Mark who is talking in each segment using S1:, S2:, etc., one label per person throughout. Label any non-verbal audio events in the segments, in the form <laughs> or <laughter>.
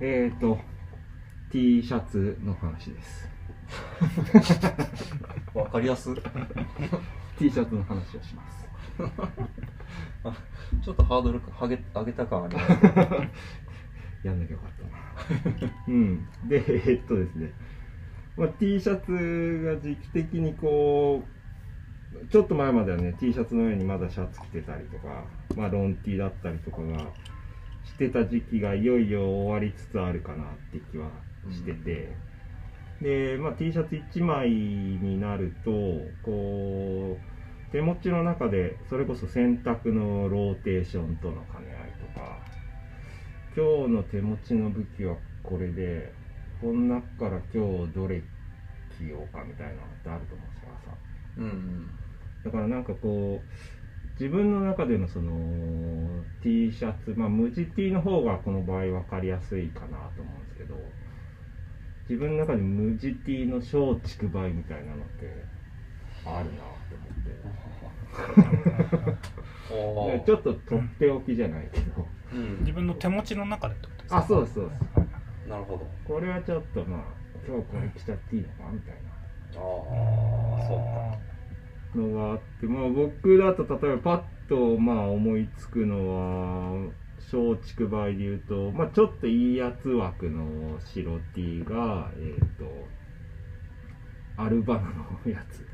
S1: えっ、ー、と T シャツの話です。<laughs>
S2: わかりやす。
S1: T シャツの話をします。
S2: ちょっとハードル上げ上げた感あります。<laughs>
S1: やんなきゃよかったな。うん。でえっとですね、まあ、T シャツが時期的にこうちょっと前まではね T シャツの上にまだシャツ着てたりとかまあロン T だったりとかがしてた時期がいよいよ終わりつつあるかなって気はしてて、で、まあ、T シャツ1枚になるとこう手持ちの中でそれこそ洗濯のローテーションとの兼ね合いとか。今日の手持ちの武器はこれでこの中から今日どれ着ようかみたいなのってあると思うんですからさ
S2: うんうん。
S1: だからなんかこう自分の中でのその T シャツまあ無地 T の方がこの場合分かりやすいかなと思うんですけど自分の中で無地 T の松竹梅みたいなのってあるなと思って。<laughs> でちょっととっておきじゃないけど、
S2: うん。
S3: 自分の手持ちの中でってことですか？
S1: あそうですそうです。
S2: なるほど。
S1: これはちょっとまあ今日これ着ちゃっていいのかみたいな。
S2: ああそうか
S1: のがあって、まあ、僕だと例えばパッとまあ思いつくのは松竹梅で言うと、まあ、ちょっといいやつ枠の白 T がえっ、とアルバナのやつ。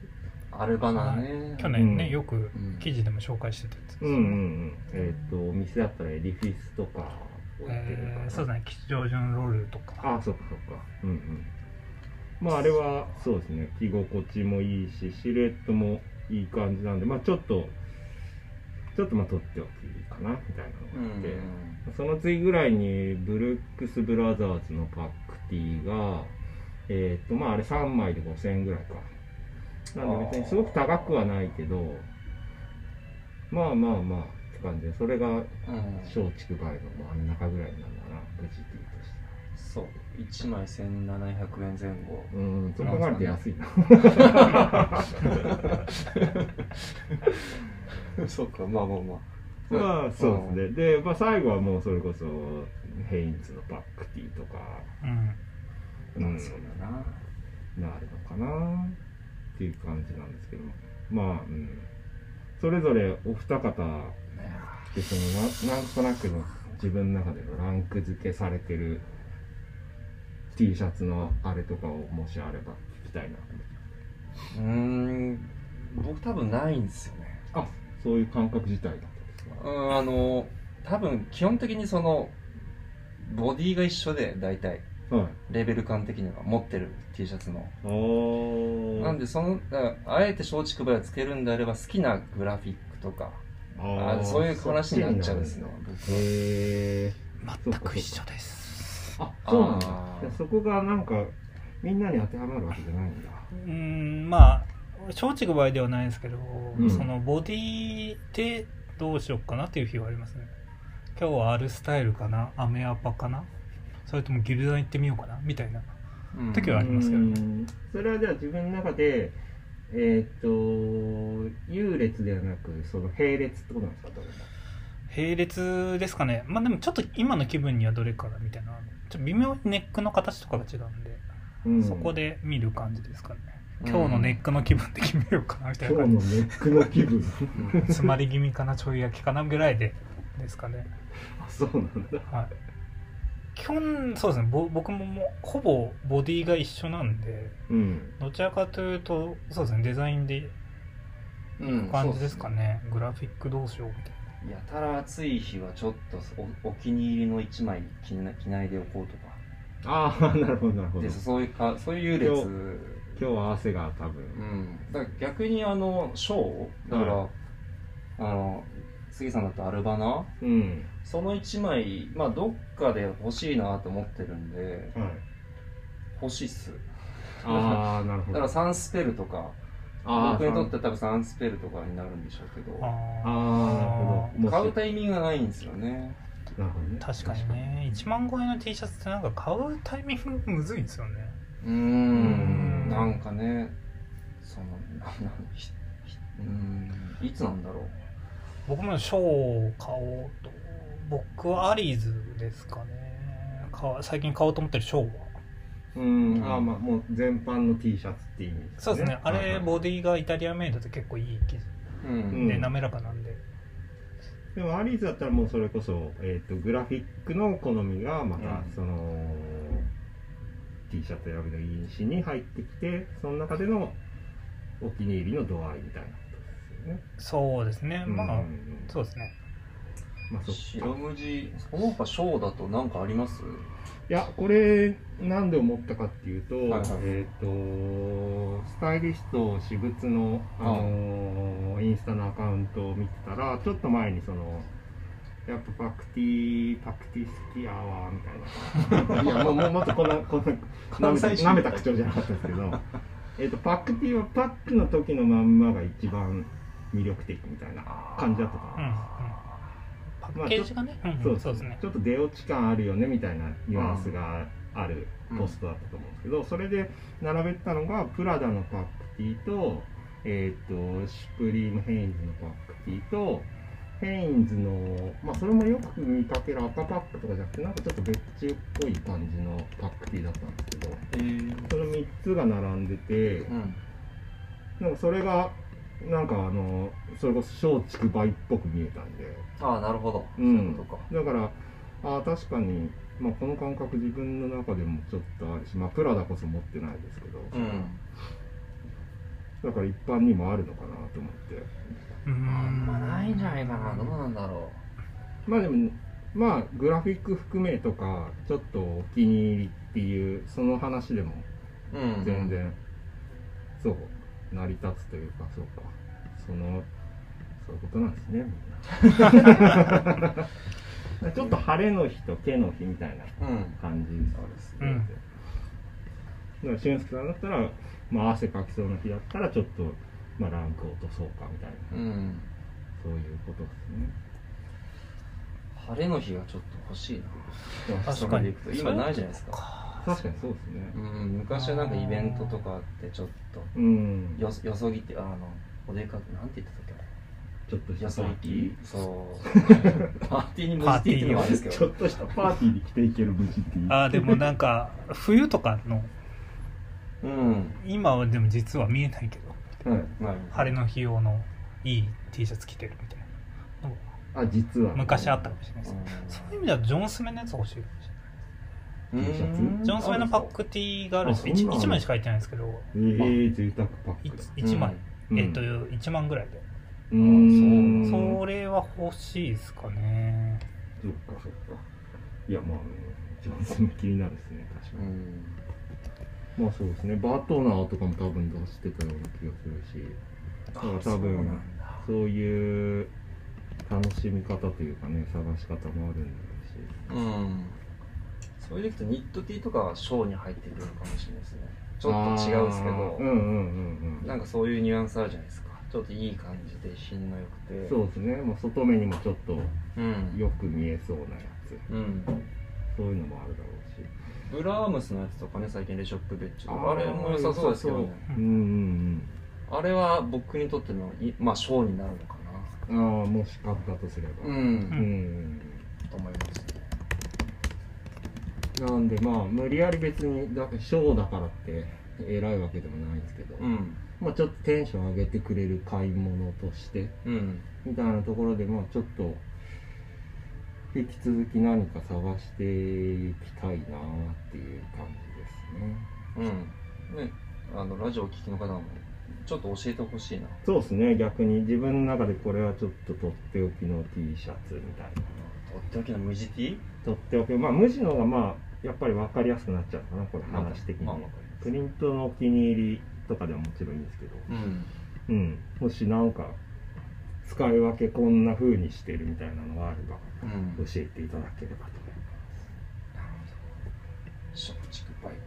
S2: アルバナね。
S3: 去年ね、
S1: うん。
S3: よく
S2: ん。
S3: 記事でも紹介してたやつ。ですよね、
S1: うんうんうん。えっ、とお店だったらエディフィスとか置いてるかな、
S3: えーそうですね。吉祥寺のロールとか。
S1: あそっかそっか。うんうん。まああれはそうですね。着心地もいいしシルエットもいい感じなんでまあちょっとちょっとまあ取っておきかなみたいなのがあって、その次ぐらいにブルックス・ブラザーズのパックティーがえーっとまああれ3枚で5000円ぐらいか。なんで別にすごく高くはないけどまあまあまあって感じでそれが
S2: うん。
S1: 松竹梅の真ん中ぐらいなんだな無事ティーとして
S2: そう1枚1700円前後
S1: うんそう考えると安いな。<laughs>
S2: そうかまあまあまあ。
S1: まあそうですね。で、まあ、最後はもうそれこそヘインズのパックティーとか。
S3: うん。
S1: うん。
S2: まあそうだな。
S1: なるのかな。っていう感じなんですけどまあ、うん、それぞれお二方でそのななんとなくの自分の中でのランク付けされてる T シャツのあれとかをもしあれば聞きたいな。
S2: うーん僕多分ないんですよね。
S1: あそういう感覚自体だったんですか？
S2: うんあの多分基本的にそのボディが一緒で大体。
S1: はい。
S2: レベル感的には持ってる T シャツの。なんでそのあえて松竹梅をつけるんであれば好きなグラフィックとか。
S1: あ
S2: そういう話になっちゃうんですね
S1: そっちになるんだへえ
S3: 全く一緒です
S1: あそうなんだ。そこがなんかみんなに当てはまるわけじゃないんだ。
S3: うーんまあ松竹梅ではないですけど、
S1: うん。
S3: そのボディでどうしようかなっていう日はありますね。今日は R スタイルかな？アメアパかな？それともギルダン行ってみようかな？みたいな
S2: うん。
S3: 時はありますけどね。
S1: うん。それはじゃあ自分の中でえーっと優劣ではなくその並列ってことなんですか？
S3: 並列ですかね。まあでもちょっと今の気分にはどれからみたいな。ちょっと微妙にネックの形とかが違うんで、
S1: うん。
S3: そこで見る感じですかね。
S2: うん。
S3: 今日のネックの気分で決めようかなみたいな
S1: 今日
S3: 感じ
S1: のネックの気分。
S3: 詰まり気味かなちょい焼きかなぐらいでですかね。
S1: あそうなんだ。
S3: はい。基本そうですね。ぼ僕ももうほぼボディが一緒なんで
S1: うん。
S3: どちらかというとそうですね。デザインで
S2: うん
S3: 感じですかね、グラフィックどうしようみたいな
S2: やたら暑い日はちょっとおお気に入りの1枚着な着ないでおこうとか。
S1: ああなるほどなるほど。
S2: でそういうかそういう優劣
S1: 今今日は汗が多分。
S2: うん。だから逆にあのショーだから、
S1: は
S2: あの杉さんだとアルバナ
S1: うん。
S2: その1枚まあどっかで欲しいなと思ってるんで
S1: はい。
S2: 欲しいっす。
S1: ああなるほど。
S2: だからサンスペルとか僕にとっては多分サンスペルとかになるんでしょうけど。
S3: あ
S1: あーなるほど。
S2: 買うタイミングがないんですよね。
S1: なるほどね。
S3: 確かにね。1万超えの T シャツってなんか買うタイミングむずいんですよね。
S2: うーん。
S1: うん。
S2: なんかね。そのななひひうーん。いつなんだろう。
S3: 僕もショーを買おうと。僕はアリーズですかね。最近買おうと思ってるショーは
S1: うん、
S2: うん
S1: あまあもう全般の T シャツっていう意味です
S3: そうですね。あれボ
S1: デ
S3: ディがイタリアメイドで結構いい生地。
S2: うん。
S3: で滑らかなんで、
S1: でもアリーズだったらもうそれこそ、えー、とグラフィックの好みがまた
S2: うん。
S1: その、T シャツ選びの因子に入ってきてその中でのお気に入りの度合いみたいなことですよね。
S3: そうですね。まあ、
S1: うん
S3: そうですね。
S1: まあそっ
S2: 白
S1: か
S2: 無地その他ショーだと何かあります？
S1: いやこれなんで思ったかっていうと,、
S2: はいはい。
S1: えっ、とスタイリスト私物の、あのインスタのアカウントを見てたらちょっと前にそのやっぱパクティパクティ好きやわみたいな。いやもうもうもっとこんなこんな
S2: 関西人。
S1: なめた口調じゃなかったですけどえっとパック Tはパックの時のまんまが一番魅力的みたいな感じだったと思います。
S3: ジがね、うん
S1: そう
S3: そうですね。
S1: ちょっと出落ち感あるよねみたいなニュアンスがあるポストだったと思うんですけど、それで並べてたのがプラダのパック Tと,、えー、とシュプリームヘインズのパック Tとヘインズの、まあ、それもよく見かける赤パックとかじゃなくてなんかちょっと別注っぽい感じのパックティだったんですけど
S2: えー。
S1: その3つが並んでて
S2: うん。
S1: なんかそれがなんかあのそれこそ松竹梅っぽく見えたんで。
S2: ああなるほど、
S1: うん。
S2: そういうことか。
S1: だからあー確かに、まあ、この感覚自分の中でもちょっとあるし、まあ、プラダこそ持ってないですけど、
S2: うん。
S1: だから一般にもあるのかなと思って。
S3: うーん。
S2: あんまないんじゃないかな。どうなんだろ
S1: まあでもまあグラフィック含めとかちょっとお気に入りっていうその話でも
S2: ううん。
S1: 全然、そう成り立つというかそうか。そのそういうことなんですねみんな。<laughs> ちょっと晴れの日と毛の日みたいな
S2: うん
S1: 感じですね。
S3: うん。
S1: だから俊介さんだったら、まあ、汗かきそうな日だったらちょっと、まあ、ランク落とそうかみたいな、
S2: うん。
S1: そういうことですね。
S2: 晴れの日がちょっと欲しいな。
S3: 確かに。
S2: 今ないじゃないですか
S1: 確かにそうですね
S2: う。ん昔はなんかイベントとかあってちょっと
S1: うん。
S2: よよそぎってあのお出かけなんて言ってたっけ？あれ
S1: ちょっとした
S2: よそ
S1: パーティ
S2: ぎ
S1: ー？
S2: そう <laughs> パーティーに無事って言ってるのもあれですけど
S1: ちょっとしたパーティーに着ていける無事っていう。
S3: あーでもなんか冬とかの
S2: うん
S3: 今はでも実は見えないけど
S1: はい。
S2: まあ
S3: 晴れの日用のいい T シャツ着てるみたいなの
S1: あ、実は。
S3: 昔あったかもしれないです、そういう意味ではジョンスメのやつ欲しいかもしれない
S1: T シャツ？
S2: うん。
S3: ジョンスメのパック T があるんです。
S1: あそんなの
S3: 1, 枚しか入ってないんですけど。
S1: えー、贅沢パック。だ。
S3: 1枚、
S1: うん。
S3: えっ、と1万ぐらいで、
S1: うーん。
S2: そう
S3: それは欲しいですかね。
S1: そっかそっか。いや、まあ、ジョンソン気になるですね、確かに。
S2: うん。
S1: まあそうですね、バートナーとかも多分出してたような気がするし、だから多分
S2: そうなんだ
S1: そういう楽しみ方というかね、探し方もあるんだろ
S2: うんそれでいくとニット T とかはショーに入ってくるかもしれないですね。ちょっ。と違うんですけど
S1: あー。うんうんうんうん。
S2: なんかそういうニュアンスあるじゃないですか。ちょっといい感じで品の良くて。
S1: そうですね、もう外目にもちょっと
S2: うん。
S1: よく見えそうなやつ、
S2: うん。
S1: そういうのもあるだろうし。
S2: ブラームスのやつとかね最近レショップベッジとか。あ
S1: ー。
S2: れも良さそうですけどね。
S1: うんうん
S2: あれは僕にとってのいまあショーになるのか
S1: うん。ああ、もし買ったとすれば。
S2: なう
S1: うんん。
S2: と思いますね
S1: なんでまあ、無理やり別に、だショーだからって偉いわけでもないんですけど、
S2: うん。
S1: まあちょっとテンション上げてくれる買い物として、
S2: うん。
S1: みたいなところで、まあちょっと、引き続き何か探していきたいなっていう感じですね。
S2: うん。ねあのラジオをお聞きの方もちょっと教えてほしいな。
S1: そうですね、逆に自分の中でこれはちょっととっておきの T シャツみたいな。
S2: とっておきの無地 T?
S1: とっておき、まあ無地の方がまあ、やっぱり分かりやすくなっちゃうかな、これ話的に。
S2: まあ
S1: プリントのお気に入りとかではもちろんいいんですけど、
S2: うん。
S1: うん、もしなんか使い分けこんな風にしてるみたいなのがあれば
S2: うん。
S1: 教えていただければと思います。
S2: なるほど。松竹梅